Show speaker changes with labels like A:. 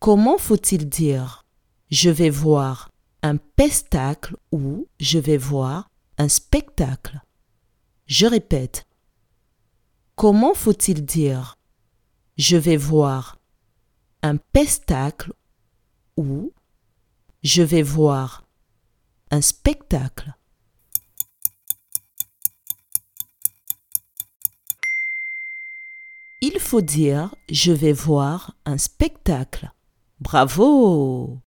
A: Comment faut-il dire je vais voir un pestacle ou je vais voir un spectacle? Je répète. Comment faut-il dire je vais voir un pestacle ou je vais voir un spectacle? Il faut dire je vais voir un spectacle. Bravo